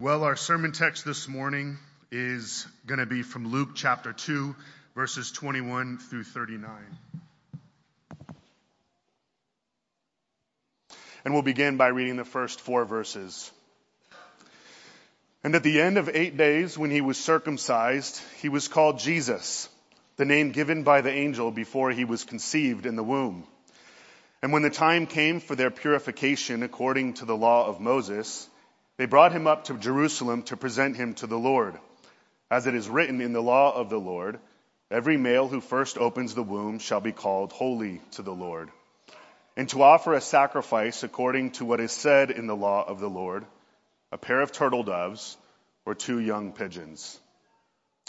Well, our sermon text this morning is going to be from Luke chapter 2, verses 21 through 39. And we'll begin by reading the first four verses. And at the end of eight days, when he was circumcised, he was called Jesus, the name given by the angel before he was conceived in the womb. And when the time came for their purification according to the law of Moses, they brought him up to Jerusalem to present him to the Lord. As it is written in the law of the Lord, every male who first opens the womb shall be called holy to the Lord. And to offer a sacrifice according to what is said in the law of the Lord, a pair of turtle doves or two young pigeons.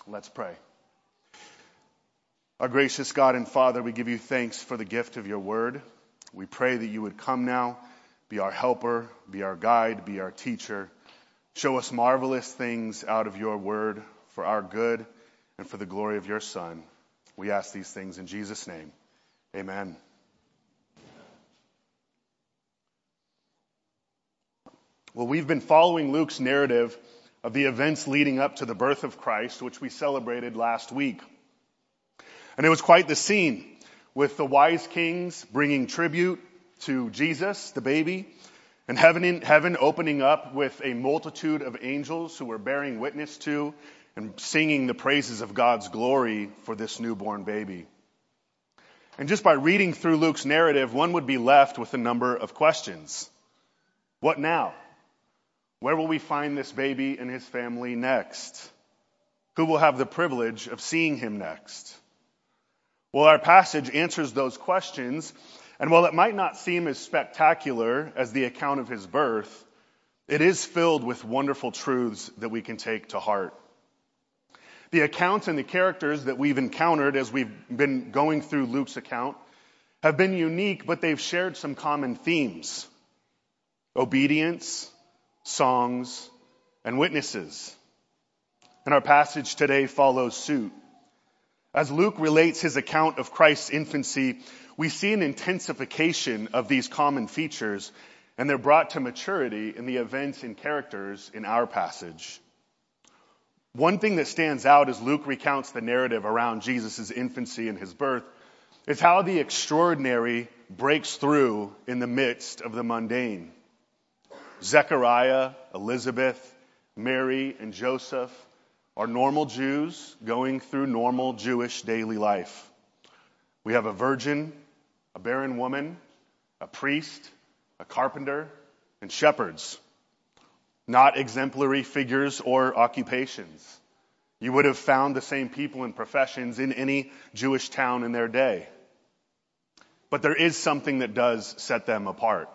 Let's pray. Our gracious God and Father, we give you thanks for the gift of your word. We pray that you would come now be our helper, be our guide, be our teacher. Show us marvelous things out of your word for our good and for the glory of your Son. We ask these things in Jesus' name. Amen. Well, we've been following Luke's narrative of the events leading up to the birth of Christ, which we celebrated last week. And it was quite the scene with the wise kings bringing tribute to Jesus, the baby, and heaven, in, heaven opening up with a multitude of angels who were bearing witness to and singing the praises of God's glory for this newborn baby. And just by reading through Luke's narrative, one would be left with a number of questions. What now? Where will we find this baby and his family next? Who will have the privilege of seeing him next? Well, our passage answers those questions and while it might not seem as spectacular as the account of his birth, it is filled with wonderful truths that we can take to heart. The accounts and the characters that we've encountered as we've been going through Luke's account have been unique, but they've shared some common themes. Obedience, songs, and witnesses. And our passage today follows suit. As Luke relates his account of Christ's infancy, we see an intensification of these common features, and they're brought to maturity in the events and characters in our passage. One thing that stands out as Luke recounts the narrative around Jesus' infancy and his birth is how the extraordinary breaks through in the midst of the mundane. Zechariah, Elizabeth, Mary, and Joseph are normal Jews going through normal Jewish daily life. We have a virgin a barren woman, a priest, a carpenter, and shepherds. Not exemplary figures or occupations. You would have found the same people and professions in any Jewish town in their day. But there is something that does set them apart,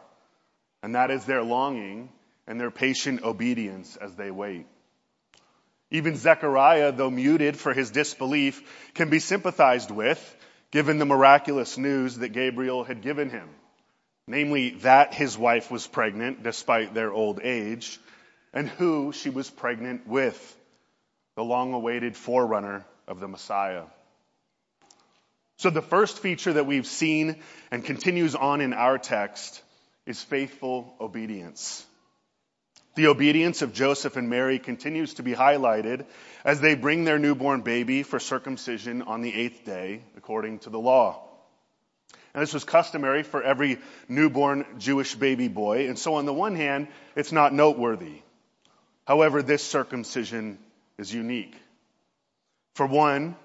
and that is their longing and their patient obedience as they wait. Even Zechariah, though muted for his disbelief, can be sympathized with given the miraculous news that Gabriel had given him, namely that his wife was pregnant despite their old age, and who she was pregnant with, the long awaited forerunner of the Messiah. So the first feature that we've seen and continues on in our text is faithful obedience. The obedience of Joseph and Mary continues to be highlighted as they bring their newborn baby for circumcision on the eighth day, according to the law. And this was customary for every newborn Jewish baby boy. And so on the one hand, it's not noteworthy. However, this circumcision is unique. For one,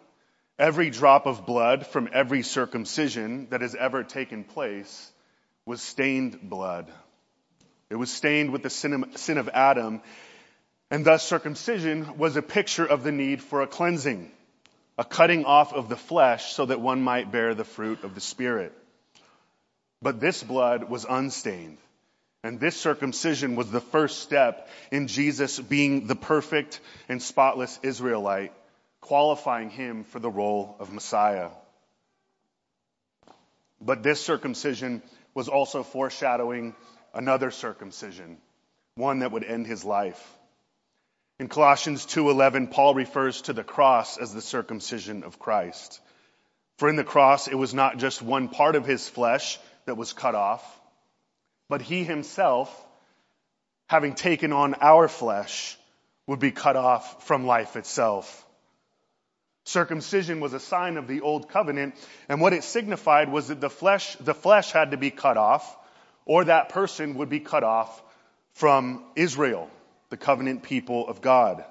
every drop of blood from every circumcision that has ever taken place was stained blood. It was stained with the sin of Adam, and thus circumcision was a picture of the need for a cleansing, a cutting off of the flesh so that one might bear the fruit of the Spirit. But this blood was unstained. And this circumcision was the first step in Jesus being the perfect and spotless Israelite, qualifying him for the role of Messiah. But this circumcision was also foreshadowing another circumcision, one that would end his life. In Colossians 2:11, Paul refers to the cross as the circumcision of Christ. For in the cross it was not just one part of his flesh that was cut off, but he himself having taken on our flesh, would be cut off from life itself. Circumcision was a sign of the old covenant, and what it signified was that the flesh, the flesh had to be cut off, or that person would be cut off from Israel, the covenant people of God.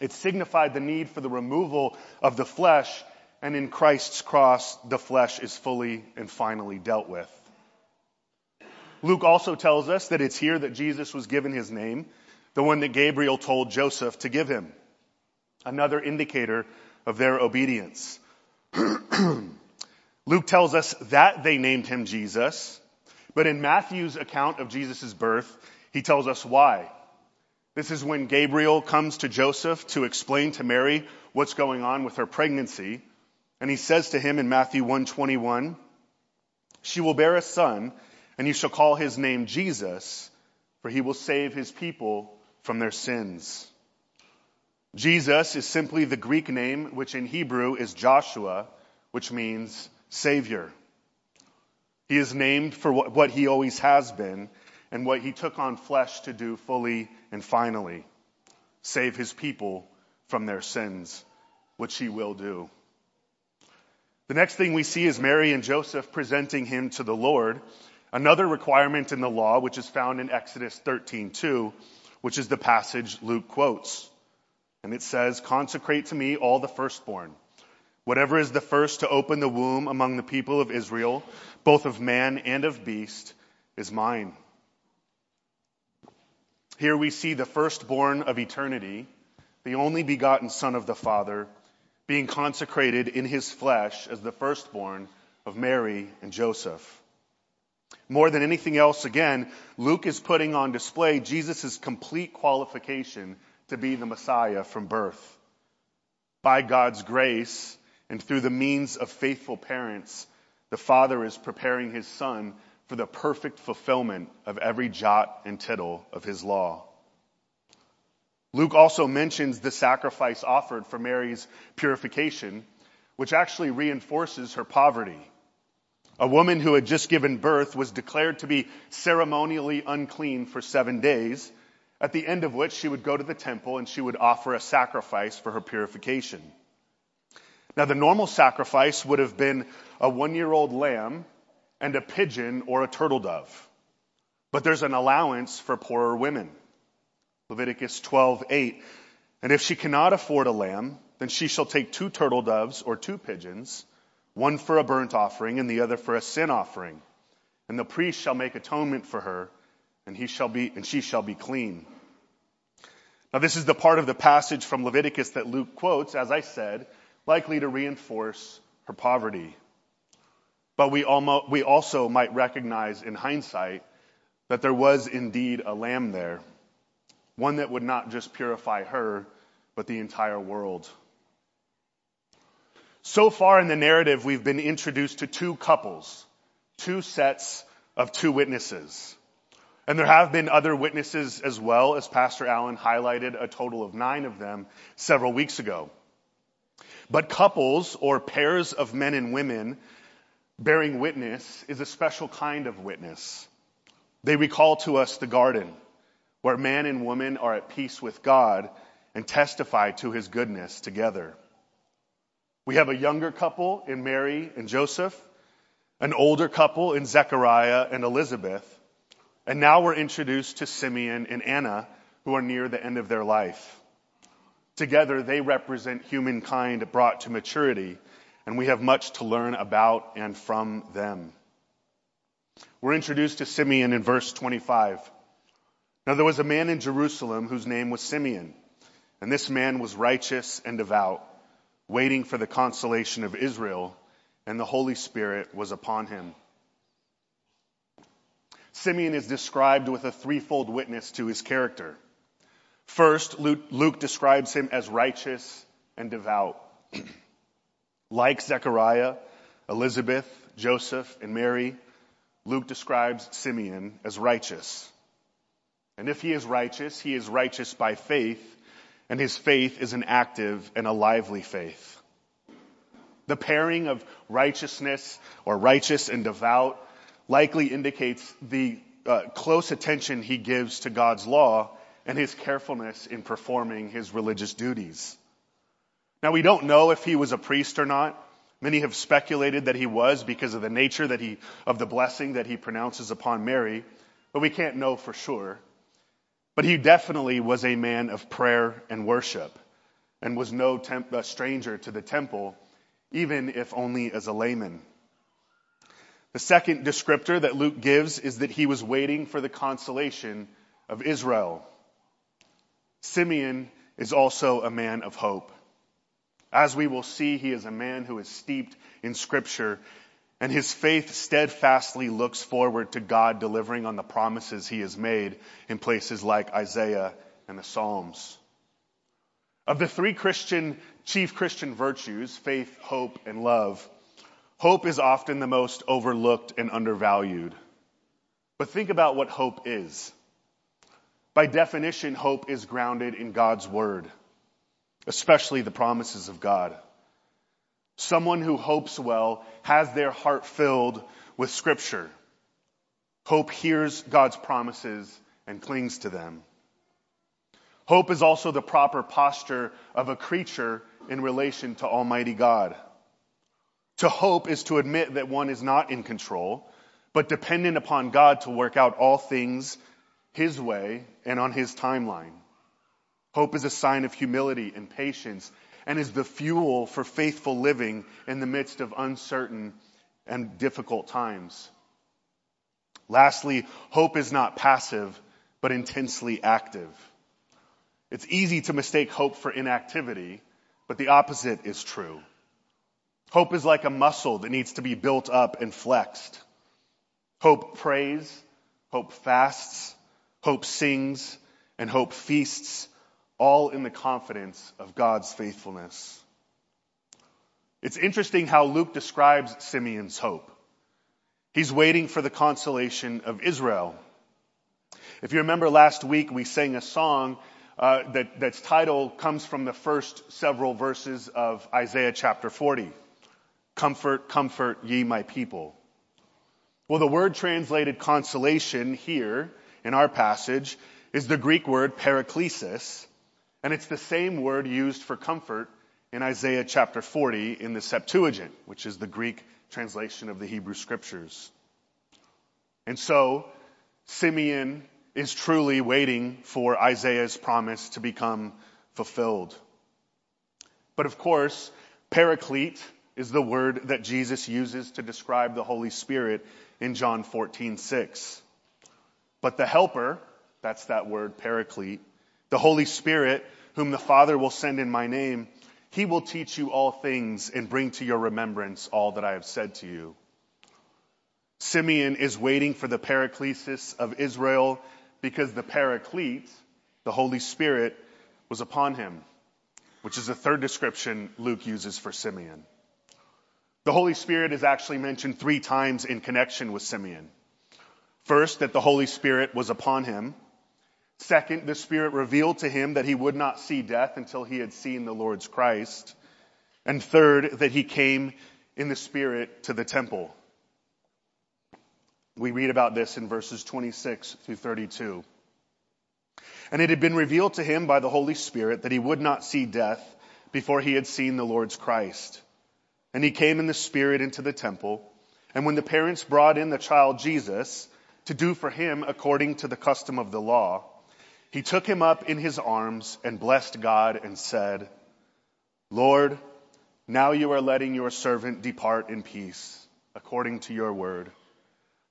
It signified the need for the removal of the flesh, and in Christ's cross, the flesh is fully and finally dealt with. Luke also tells us that it's here that Jesus was given his name, the one that Gabriel told Joseph to give him. Another indicator of their obedience. Luke tells us that they named him Jesus, but in Matthew's account of Jesus' birth, he tells us why. This is when Gabriel comes to Joseph to explain to Mary what's going on with her pregnancy. And he says to him in Matthew 121, she will bear a son and you shall call his name Jesus, for he will save his people from their sins. Jesus is simply the Greek name, which in Hebrew is Joshua, which means Savior. He is named for what he always has been and what he took on flesh to do fully and finally save his people from their sins, which he will do. The next thing we see is Mary and Joseph presenting him to the Lord. Another requirement in the law, which is found in Exodus 13:2, which is the passage Luke quotes. And it says, Consecrate to me all the firstborn. Whatever is the first to open the womb among the people of Israel, both of man and of beast, is mine. Here we see the firstborn of eternity, the only begotten Son of the Father, being consecrated in his flesh as the firstborn of Mary and Joseph. More than anything else, again, Luke is putting on display Jesus' complete qualification to be the Messiah from birth. By God's grace and through the means of faithful parents, the Father is preparing his Son for the perfect fulfillment of every jot and tittle of his law. Luke also mentions the sacrifice offered for Mary's purification, which actually reinforces her poverty. A woman who had just given birth was declared to be ceremonially unclean for seven days at the end of which she would go to the temple and she would offer a sacrifice for her purification. Now, the normal sacrifice would have been a one year old lamb and a pigeon or a turtle dove. But there's an allowance for poorer women. Leviticus 12:8. And if she cannot afford a lamb, then she shall take two turtle doves or two pigeons, one for a burnt offering and the other for a sin offering. And the priest shall make atonement for her and he shall be, and she shall be clean. Now this is the part of the passage from Leviticus that Luke quotes, as I said, likely to reinforce her poverty. But we, almost, we also might recognize in hindsight that there was indeed a lamb there, one that would not just purify her, but the entire world. So far in the narrative, we've been introduced to two couples, two sets of two witnesses. And there have been other witnesses as well, as Pastor Allen highlighted a total of nine of them several weeks ago. But couples or pairs of men and women bearing witness is a special kind of witness. They recall to us the garden where man and woman are at peace with God and testify to his goodness together. We have a younger couple in Mary and Joseph, an older couple in Zechariah and Elizabeth, and now we're introduced to Simeon and Anna, who are near the end of their life. Together, they represent humankind brought to maturity, and we have much to learn about and from them. We're introduced to Simeon in verse 25. Now there was a man in Jerusalem whose name was Simeon, and this man was righteous and devout, waiting for the consolation of Israel, and the Holy Spirit was upon him. Simeon is described with a threefold witness to his character. First, Luke, Luke describes him as righteous and devout. like Zechariah, Elizabeth, Joseph, and Mary, Luke describes Simeon as righteous. And if he is righteous, he is righteous by faith, and his faith is an active and a lively faith. The pairing of righteousness or righteous and devout likely indicates the uh, close attention he gives to God's law and his carefulness in performing his religious duties. Now we don't know if he was a priest or not. Many have speculated that he was because of the nature that he, of the blessing that he pronounces upon Mary, but we can't know for sure. But he definitely was a man of prayer and worship and was no temp- stranger to the temple, even if only as a layman. The second descriptor that Luke gives is that he was waiting for the consolation of Israel. Simeon is also a man of hope. As we will see, he is a man who is steeped in scripture and his faith steadfastly looks forward to God delivering on the promises he has made in places like Isaiah and the Psalms. Of the three Christian, chief Christian virtues, faith, hope, and love, hope is often the most overlooked and undervalued. But think about what hope is. By definition, hope is grounded in God's word, especially the promises of God. Someone who hopes well has their heart filled with scripture. Hope hears God's promises and clings to them. Hope is also the proper posture of a creature in relation to Almighty God. To hope is to admit that one is not in control, but dependent upon God to work out all things His way and on His timeline. Hope is a sign of humility and patience and is the fuel for faithful living in the midst of uncertain and difficult times. Lastly, hope is not passive, but intensely active. It's easy to mistake hope for inactivity, but the opposite is true. Hope is like a muscle that needs to be built up and flexed. Hope prays, hope fasts, hope sings, and hope feasts all in the confidence of God's faithfulness. It's interesting how Luke describes Simeon's hope. He's waiting for the consolation of Israel. If you remember last week, we sang a song uh, that, that's title comes from the first several verses of Isaiah chapter 40. Comfort, comfort ye my people. Well, the word translated consolation here in our passage is the Greek word paraklesis, and it's the same word used for comfort in Isaiah chapter 40 in the Septuagint, which is the Greek translation of the Hebrew scriptures. And so, Simeon is truly waiting for Isaiah's promise to become fulfilled. But of course, paraclete is the word that Jesus uses to describe the Holy Spirit in John 14, 6. But the helper, that's that word, paraclete, the Holy Spirit, whom the Father will send in my name, he will teach you all things and bring to your remembrance all that I have said to you. Simeon is waiting for the paraclesis of Israel because the paraclete, the Holy Spirit, was upon him, which is the third description Luke uses for Simeon. The Holy Spirit is actually mentioned three times in connection with Simeon. First, that the Holy Spirit was upon him. Second, the Spirit revealed to him that he would not see death until he had seen the Lord's Christ. And third, that he came in the Spirit to the temple. We read about this in verses 26 through 32. And it had been revealed to him by the Holy Spirit that he would not see death before he had seen the Lord's Christ. And he came in the Spirit into the temple. And when the parents brought in the child Jesus to do for him according to the custom of the law, he took him up in his arms and blessed God and said, Lord, now you are letting your servant depart in peace, according to your word.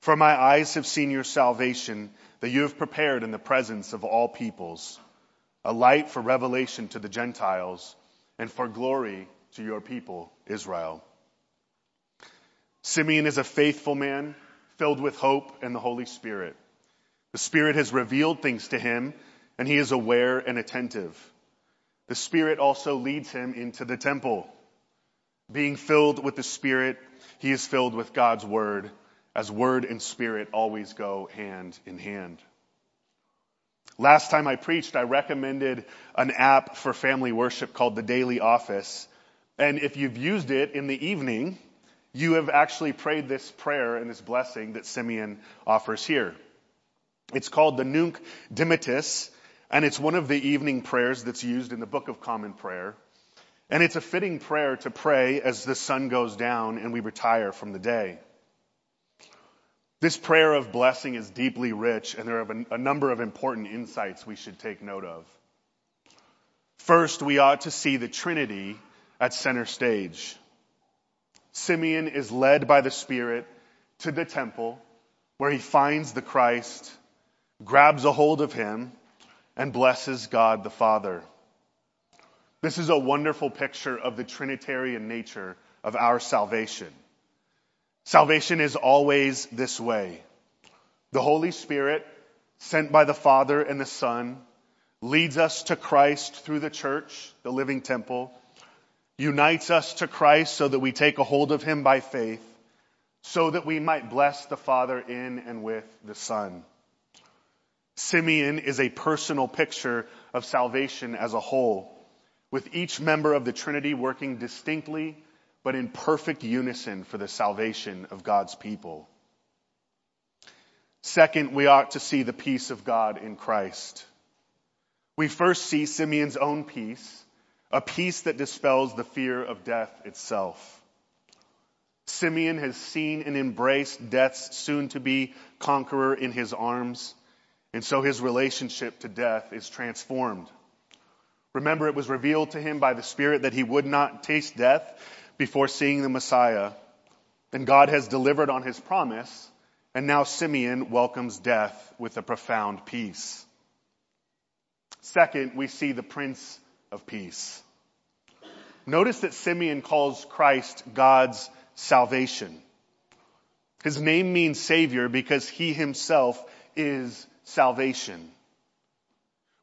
For my eyes have seen your salvation that you have prepared in the presence of all peoples, a light for revelation to the Gentiles and for glory to your people, Israel. Simeon is a faithful man filled with hope and the Holy Spirit. The Spirit has revealed things to him and he is aware and attentive. The Spirit also leads him into the temple. Being filled with the Spirit, he is filled with God's Word, as Word and Spirit always go hand in hand. Last time I preached, I recommended an app for family worship called the Daily Office. And if you've used it in the evening, you have actually prayed this prayer and this blessing that Simeon offers here. It's called the Nunc Dimittis, and it's one of the evening prayers that's used in the Book of Common Prayer. And it's a fitting prayer to pray as the sun goes down and we retire from the day. This prayer of blessing is deeply rich, and there are a number of important insights we should take note of. First, we ought to see the Trinity at center stage. Simeon is led by the Spirit to the temple where he finds the Christ, grabs a hold of him, and blesses God the Father. This is a wonderful picture of the Trinitarian nature of our salvation. Salvation is always this way. The Holy Spirit, sent by the Father and the Son, leads us to Christ through the church, the living temple, unites us to Christ so that we take a hold of Him by faith, so that we might bless the Father in and with the Son. Simeon is a personal picture of salvation as a whole with each member of the Trinity working distinctly but in perfect unison for the salvation of God's people. Second, we ought to see the peace of God in Christ. We first see Simeon's own peace, a peace that dispels the fear of death itself. Simeon has seen and embraced death's soon to be conqueror in his arms, and so his relationship to death is transformed. Remember, it was revealed to him by the Spirit that he would not taste death before seeing the Messiah. And God has delivered on his promise, and now Simeon welcomes death with a profound peace. Second, we see the Prince of Peace. Notice that Simeon calls Christ God's salvation. His name means Savior because he himself is salvation.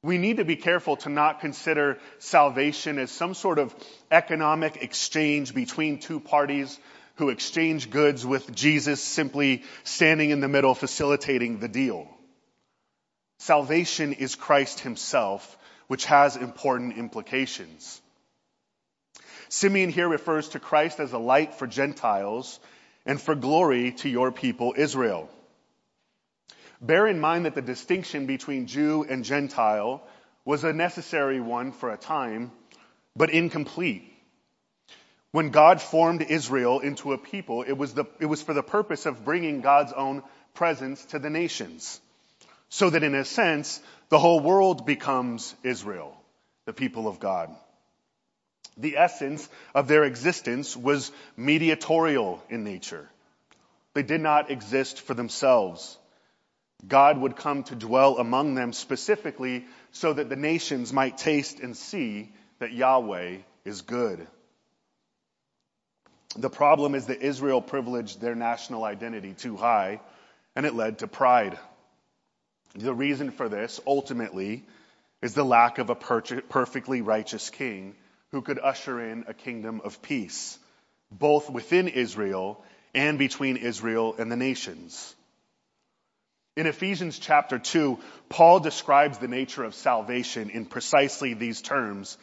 We need to be careful to not consider salvation as some sort of economic exchange between two parties who exchange goods with Jesus simply standing in the middle facilitating the deal. Salvation is Christ himself, which has important implications. Simeon here refers to Christ as a light for Gentiles and for glory to your people Israel. Bear in mind that the distinction between Jew and Gentile was a necessary one for a time, but incomplete. When God formed Israel into a people, it was, the, it was for the purpose of bringing God's own presence to the nations. So that in a sense, the whole world becomes Israel, the people of God. The essence of their existence was mediatorial in nature. They did not exist for themselves. God would come to dwell among them specifically so that the nations might taste and see that Yahweh is good. The problem is that Israel privileged their national identity too high, and it led to pride. The reason for this, ultimately, is the lack of a perfectly righteous king who could usher in a kingdom of peace, both within Israel and between Israel and the nations. In Ephesians chapter 2, Paul describes the nature of salvation in precisely these terms,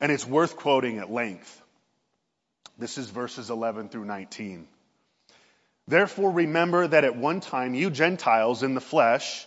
and it's worth quoting at length. This is verses 11 through 19. Therefore remember that at one time you Gentiles in the flesh,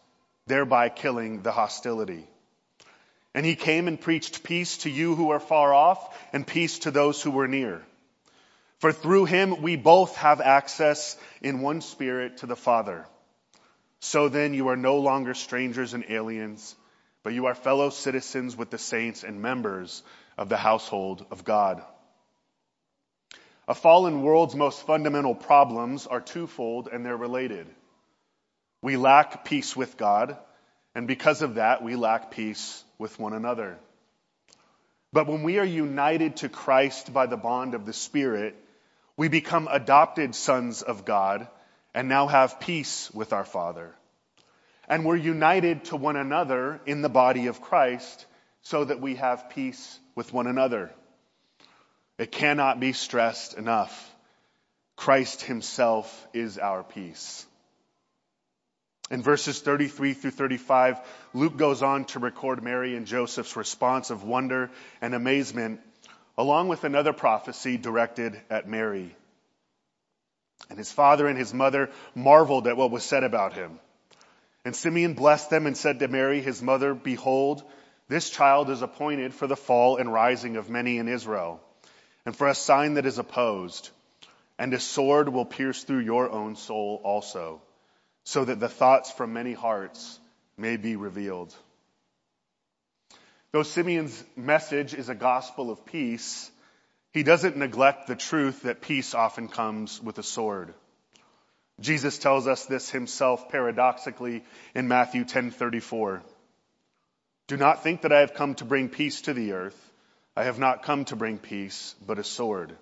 thereby killing the hostility. And he came and preached peace to you who are far off and peace to those who were near. For through him we both have access in one spirit to the Father. So then you are no longer strangers and aliens, but you are fellow citizens with the saints and members of the household of God. A fallen world's most fundamental problems are twofold and they're related. We lack peace with God, and because of that, we lack peace with one another. But when we are united to Christ by the bond of the Spirit, we become adopted sons of God and now have peace with our Father. And we're united to one another in the body of Christ so that we have peace with one another. It cannot be stressed enough. Christ himself is our peace. In verses 33 through 35, Luke goes on to record Mary and Joseph's response of wonder and amazement, along with another prophecy directed at Mary. And his father and his mother marveled at what was said about him. And Simeon blessed them and said to Mary, his mother, Behold, this child is appointed for the fall and rising of many in Israel, and for a sign that is opposed, and a sword will pierce through your own soul also, so that the thoughts from many hearts may be revealed. Though Simeon's message is a gospel of peace, he doesn't neglect the truth that peace often comes with a sword. Jesus tells us this himself paradoxically in Matthew 10:34. Do not think that I have come to bring peace to the earth. I have not come to bring peace, but a sword.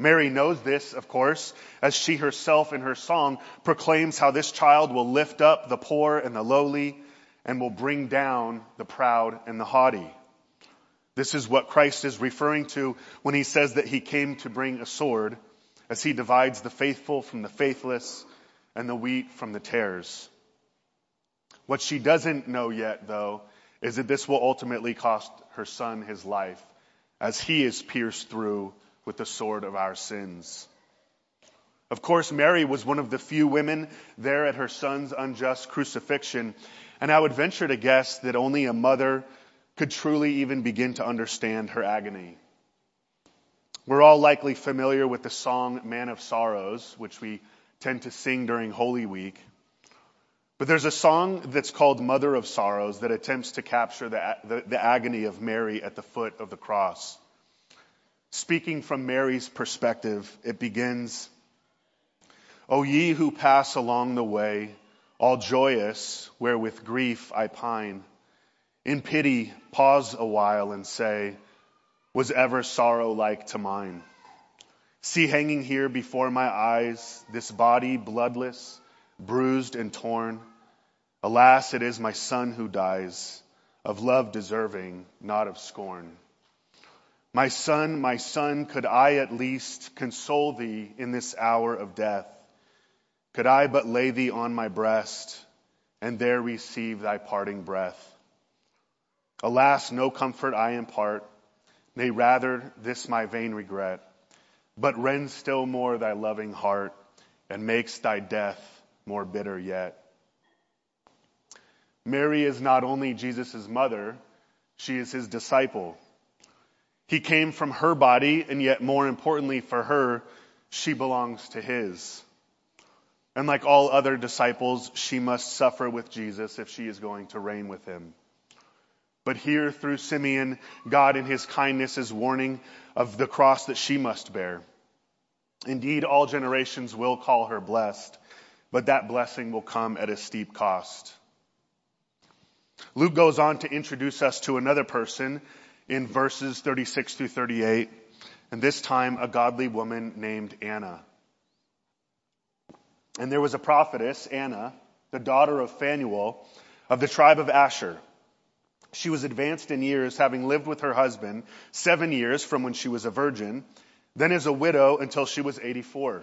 Mary knows this, of course, as she herself in her song proclaims how this child will lift up the poor and the lowly and will bring down the proud and the haughty. This is what Christ is referring to when he says that he came to bring a sword as he divides the faithful from the faithless and the wheat from the tares. What she doesn't know yet, though, is that this will ultimately cost her son his life as he is pierced through with the sword of our sins. Of course, Mary was one of the few women there at her son's unjust crucifixion, and I would venture to guess that only a mother could truly even begin to understand her agony. We're all likely familiar with the song Man of Sorrows, which we tend to sing during Holy Week. But there's a song that's called Mother of Sorrows that attempts to capture the, the, the, agony of Mary at the foot of the cross. Speaking from Mary's perspective, it begins, O ye who pass along the way, all joyous, where with grief I pine, in pity pause awhile and say, was ever sorrow like to mine. See hanging here before my eyes this body bloodless, bruised and torn. Alas, it is my son who dies, of love deserving, not of scorn. My son, my son, could I at least console thee in this hour of death? Could I but lay thee on my breast and there receive thy parting breath? Alas, no comfort I impart Nay, rather, this my vain regret, but rend still more thy loving heart and makes thy death more bitter yet. Mary is not only Jesus' mother, she is his disciple. He came from her body, and yet more importantly for her, she belongs to his. And like all other disciples, she must suffer with Jesus if she is going to reign with him. But here, through Simeon, God in his kindness is warning of the cross that she must bear. Indeed, all generations will call her blessed, but that blessing will come at a steep cost. Luke goes on to introduce us to another person in verses 36 through 38, and this time a godly woman named Anna. And there was a prophetess, Anna, the daughter of Phanuel, of the tribe of Asher. She was advanced in years, having lived with her husband seven years from when she was a virgin, then as a widow until she was 84.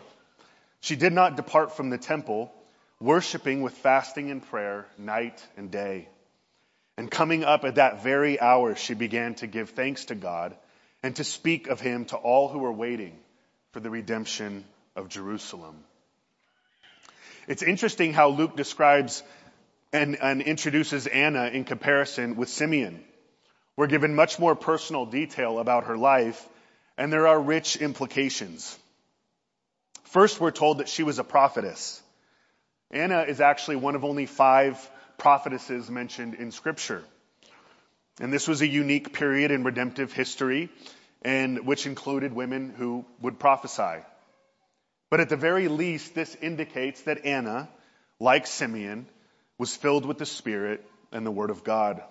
She did not depart from the temple, worshiping with fasting and prayer night and day. And coming up at that very hour, she began to give thanks to God and to speak of him to all who were waiting for the redemption of Jerusalem. It's interesting how Luke describes and, and introduces Anna in comparison with Simeon. We're given much more personal detail about her life, and there are rich implications. First, we're told that she was a prophetess. Anna is actually one of only five prophetesses mentioned in Scripture. And this was a unique period in redemptive history, and which included women who would prophesy. But at the very least, this indicates that Anna, like Simeon, was filled with the Spirit and the Word of God.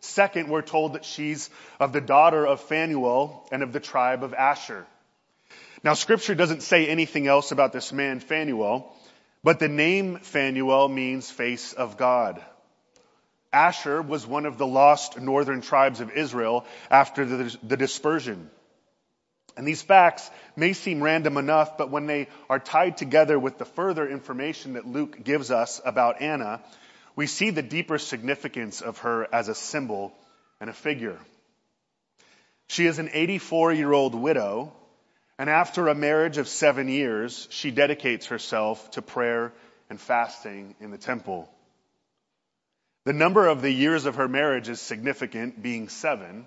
Second, we're told that she's of the daughter of Phanuel and of the tribe of Asher. Now, scripture doesn't say anything else about this man, Phanuel, but the name Phanuel means face of God. Asher was one of the lost northern tribes of Israel after the, the dispersion. And these facts may seem random enough, but when they are tied together with the further information that Luke gives us about Anna, we see the deeper significance of her as a symbol and a figure. She is an 84 year old widow, and after a marriage of seven years, she dedicates herself to prayer and fasting in the temple. The number of the years of her marriage is significant, being seven,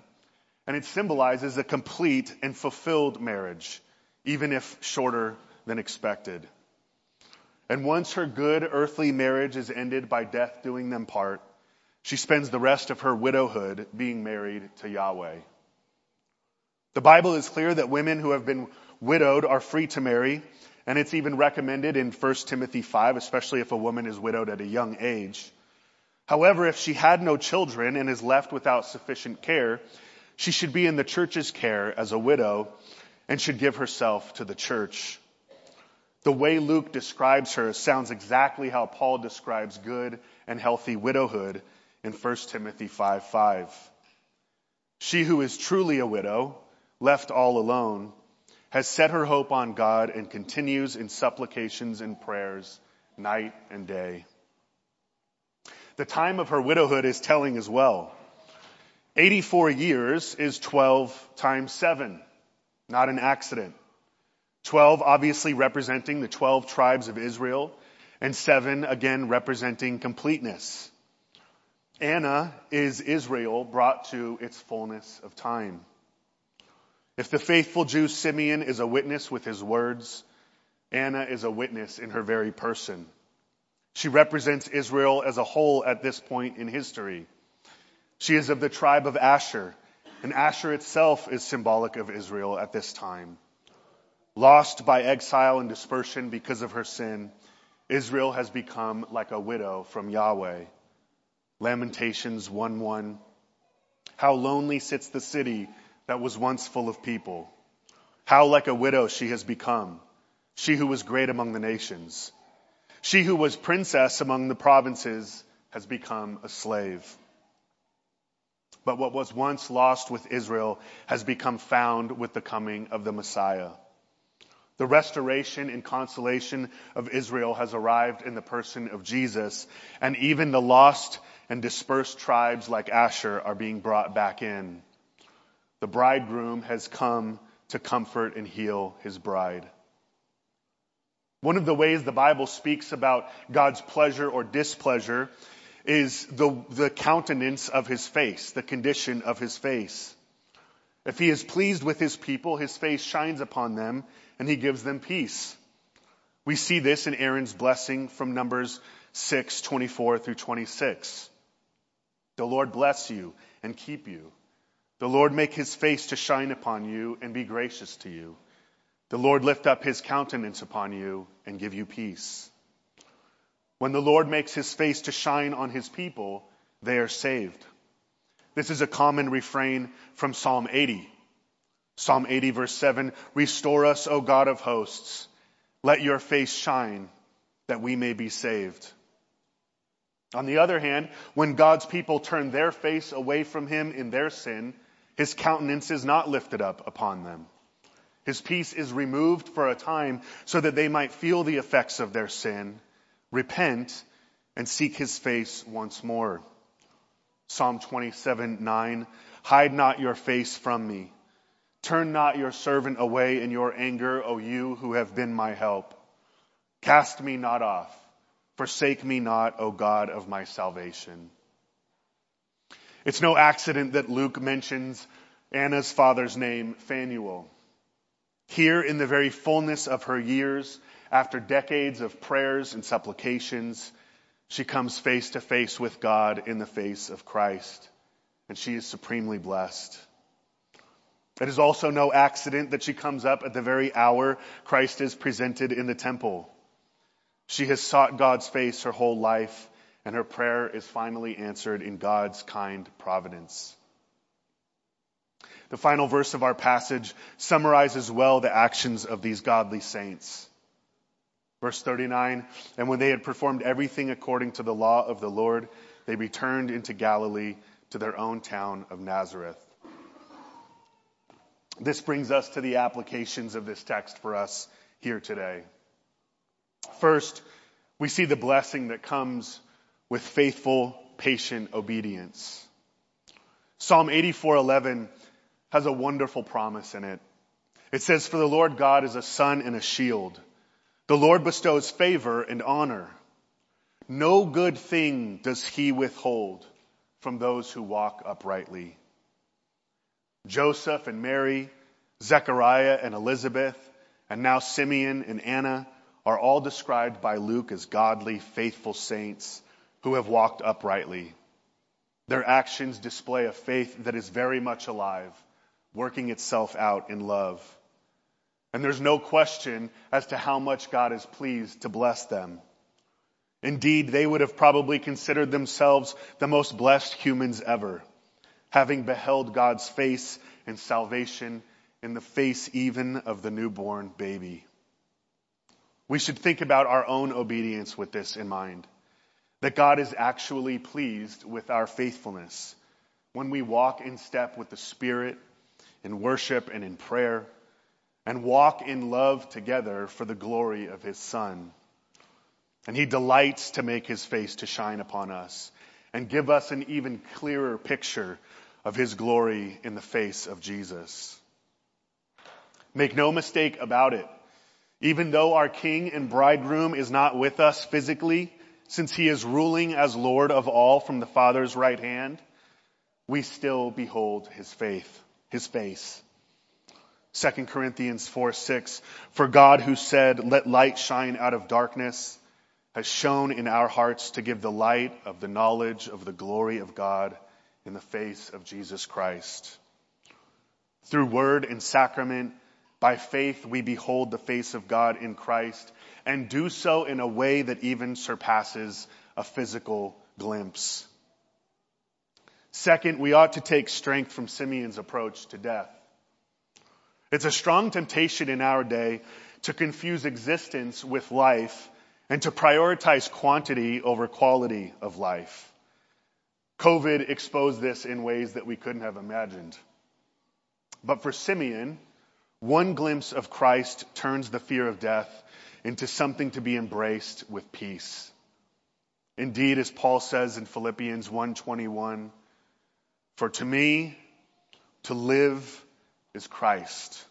and it symbolizes a complete and fulfilled marriage, even if shorter than expected. And once her good earthly marriage is ended by death doing them part, she spends the rest of her widowhood being married to Yahweh. The Bible is clear that women who have been widowed are free to marry, and it's even recommended in 1 Timothy 5, especially if a woman is widowed at a young age. However, if she had no children and is left without sufficient care, she should be in the church's care as a widow and should give herself to the church. The way Luke describes her sounds exactly how Paul describes good and healthy widowhood in 1 Timothy 5 5. She who is truly a widow, left all alone, has set her hope on God and continues in supplications and prayers night and day. The time of her widowhood is telling as well. 84 years is 12 times 7, not an accident. 12 obviously representing the 12 tribes of Israel, and 7 again representing completeness. Anna is Israel brought to its fullness of time. If the faithful Jew Simeon is a witness with his words, Anna is a witness in her very person. She represents Israel as a whole at this point in history. She is of the tribe of Asher, and Asher itself is symbolic of Israel at this time. Lost by exile and dispersion because of her sin, Israel has become like a widow from Yahweh. Lamentations 1 1. How lonely sits the city that was once full of people. How like a widow she has become, she who was great among the nations. She who was princess among the provinces has become a slave. But what was once lost with Israel has become found with the coming of the Messiah. The restoration and consolation of Israel has arrived in the person of Jesus, and even the lost and dispersed tribes like Asher are being brought back in. The bridegroom has come to comfort and heal his bride. One of the ways the Bible speaks about God's pleasure or displeasure is the, the countenance of his face, the condition of his face. If he is pleased with his people, his face shines upon them and he gives them peace. We see this in Aaron's blessing from Numbers 6, 24 through 26. The Lord bless you and keep you. The Lord make his face to shine upon you and be gracious to you. The Lord lift up his countenance upon you and give you peace. When the Lord makes his face to shine on his people, they are saved. This is a common refrain from Psalm 80. Psalm 80 verse 7, Restore us, O God of hosts. Let your face shine that we may be saved. On the other hand, when God's people turn their face away from him in their sin, his countenance is not lifted up upon them. His peace is removed for a time so that they might feel the effects of their sin, repent, and seek his face once more. Psalm 27, 9, hide not your face from me Turn not your servant away in your anger, O you who have been my help. Cast me not off. Forsake me not, O God of my salvation. It's no accident that Luke mentions Anna's father's name, Phanuel. Here, in the very fullness of her years, after decades of prayers and supplications, she comes face to face with God in the face of Christ, and she is supremely blessed. It is also no accident that she comes up at the very hour Christ is presented in the temple. She has sought God's face her whole life, and her prayer is finally answered in God's kind providence. The final verse of our passage summarizes well the actions of these godly saints. Verse 39, and when they had performed everything according to the law of the Lord, they returned into Galilee to their own town of Nazareth. This brings us to the applications of this text for us here today. First, we see the blessing that comes with faithful, patient obedience. Psalm 84:11 has a wonderful promise in it. It says, "For the Lord God is a sun and a shield. The Lord bestows favor and honor. No good thing does he withhold from those who walk uprightly." Joseph and Mary, Zechariah and Elizabeth, and now Simeon and Anna are all described by Luke as godly, faithful saints who have walked uprightly. Their actions display a faith that is very much alive, working itself out in love. And there's no question as to how much God is pleased to bless them. Indeed, they would have probably considered themselves the most blessed humans ever, having beheld God's face and salvation in the face even of the newborn baby. We should think about our own obedience with this in mind. That God is actually pleased with our faithfulness when we walk in step with the Spirit in worship and in prayer and walk in love together for the glory of His Son. And He delights to make His face to shine upon us and give us an even clearer picture of His glory in the face of Jesus. Make no mistake about it. Even though our king and bridegroom is not with us physically, since he is ruling as Lord of all from the Father's right hand, we still behold his faith, his face. 2 Corinthians 4 6, for God who said, let light shine out of darkness, has shone in our hearts to give the light of the knowledge of the glory of God in the face of Jesus Christ. Through word and sacrament, by faith, we behold the face of God in Christ and do so in a way that even surpasses a physical glimpse. Second, we ought to take strength from Simeon's approach to death. It's a strong temptation in our day to confuse existence with life and to prioritize quantity over quality of life. COVID exposed this in ways that we couldn't have imagined. But for Simeon, one glimpse of Christ turns the fear of death into something to be embraced with peace. Indeed, as Paul says in Philippians 1:21, for to me to live is Christ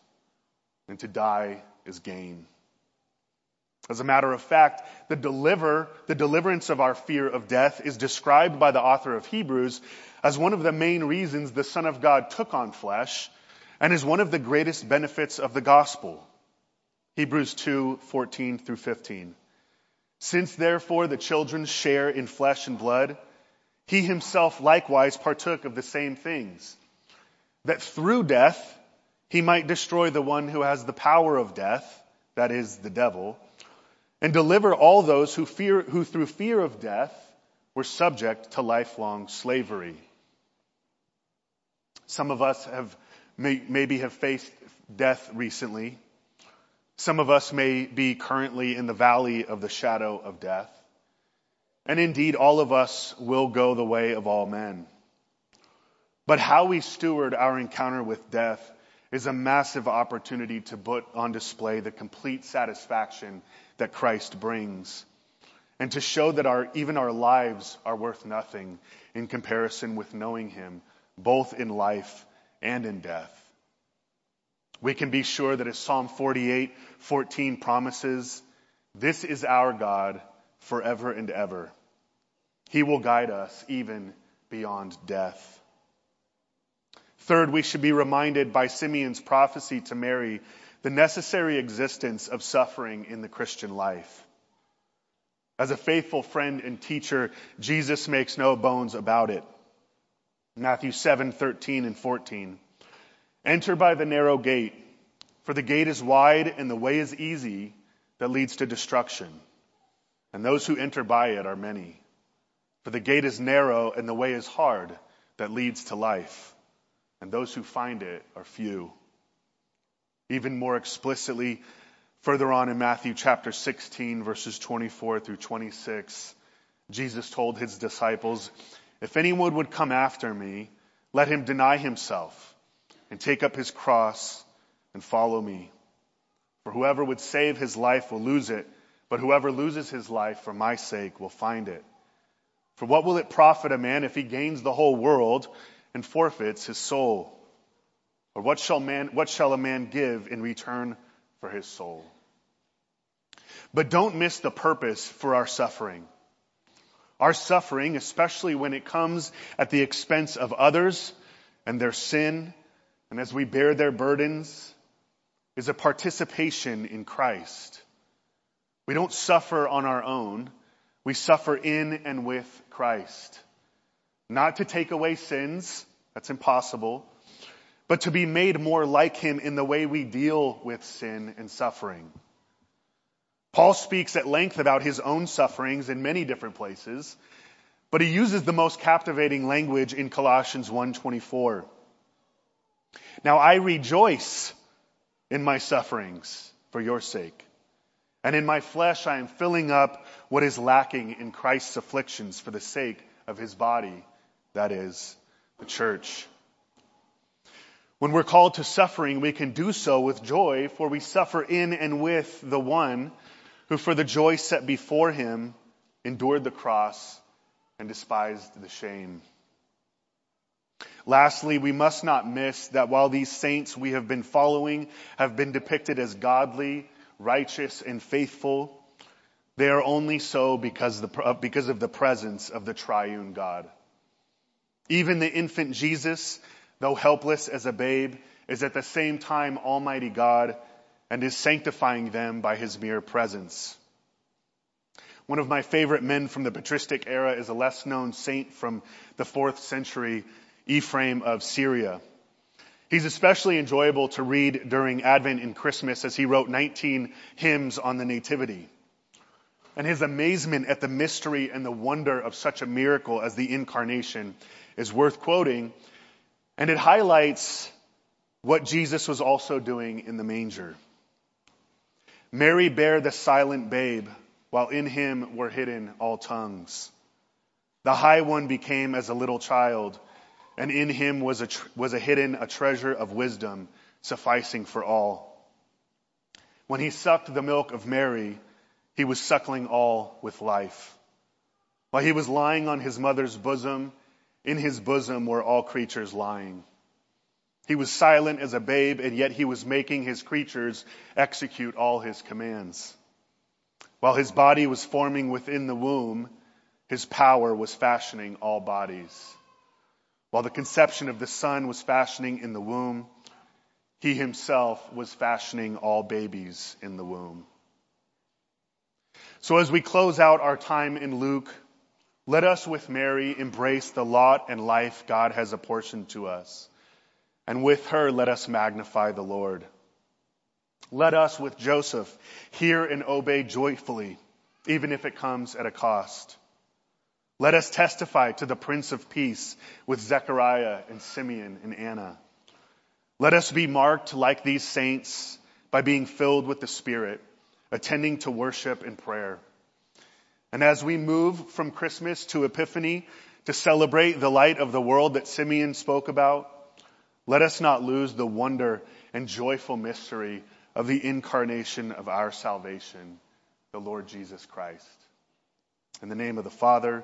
and to die is gain. As a matter of fact, the deliver, the deliverance of our fear of death is described by the author of Hebrews as one of the main reasons the Son of God took on flesh and is one of the greatest benefits of the gospel. Hebrews 2, 14 through 15. Since therefore the children share in flesh and blood, he himself likewise partook of the same things, that through death he might destroy the one who has the power of death, that is, the devil, and deliver all those who, fear, who through fear of death were subject to lifelong slavery. Some of us have may, maybe have faced death recently. Some of us may be currently in the valley of the shadow of death. And indeed, all of us will go the way of all men. But how we steward our encounter with death is a massive opportunity to put on display the complete satisfaction that Christ brings and to show that our, even our lives are worth nothing in comparison with knowing Him, both in life and in death. We can be sure that as Psalm 48, 14 promises, this is our God forever and ever. He will guide us even beyond death. Third, we should be reminded by Simeon's prophecy to Mary the necessary existence of suffering in the Christian life. As a faithful friend and teacher, Jesus makes no bones about it. Matthew 7, 13 and 14. Enter by the narrow gate, for the gate is wide and the way is easy that leads to destruction. And those who enter by it are many. For the gate is narrow and the way is hard that leads to life. And those who find it are few. Even more explicitly, further on in Matthew chapter 16, verses 24 through 26, Jesus told his disciples, If anyone would come after me, let him deny himself and take up his cross and follow me. For whoever would save his life will lose it, but whoever loses his life for my sake will find it. For what will it profit a man if he gains the whole world and forfeits his soul? Or what shall, man, what shall a man give in return for his soul? But don't miss the purpose for our suffering. Our suffering, especially when it comes at the expense of others and their sin, and as we bear their burdens, is a participation in Christ. We don't suffer on our own. We suffer in and with Christ. Not to take away sins. That's impossible but to be made more like him in the way we deal with sin and suffering. Paul speaks at length about his own sufferings in many different places, but he uses the most captivating language in Colossians 1:24. Now I rejoice in my sufferings for your sake. And in my flesh I am filling up what is lacking in Christ's afflictions for the sake of his body, that is, the church. When we're called to suffering, we can do so with joy, for we suffer in and with the one who, for the joy set before him, endured the cross and despised the shame. Lastly, we must not miss that while these saints we have been following have been depicted as godly, righteous, and faithful, they are only so because, the, uh, because of the presence of the triune God. Even the infant Jesus though helpless as a babe, is at the same time Almighty God and is sanctifying them by his mere presence. One of my favorite men from the patristic era is a less known saint from the fourth century, Ephraim of Syria. He's especially enjoyable to read during Advent and Christmas as he wrote 19 hymns on the Nativity. And his amazement at the mystery and the wonder of such a miracle as the incarnation is worth quoting and it highlights what Jesus was also doing in the manger. Mary bare the silent babe, while in him were hidden all tongues. The high one became as a little child, and in him was a, was a hidden a treasure of wisdom sufficing for all. When he sucked the milk of Mary, he was suckling all with life. While he was lying on his mother's bosom, in his bosom were all creatures lying. He was silent as a babe, and yet he was making his creatures execute all his commands. While his body was forming within the womb, his power was fashioning all bodies. While the conception of the Son was fashioning in the womb, he himself was fashioning all babies in the womb. So as we close out our time in Luke, let us with Mary embrace the lot and life God has apportioned to us. And with her, let us magnify the Lord. Let us with Joseph hear and obey joyfully, even if it comes at a cost. Let us testify to the Prince of Peace with Zechariah and Simeon and Anna. Let us be marked like these saints by being filled with the Spirit, attending to worship and prayer. And as we move from Christmas to Epiphany to celebrate the light of the world that Simeon spoke about, let us not lose the wonder and joyful mystery of the incarnation of our salvation, the Lord Jesus Christ. In the name of the Father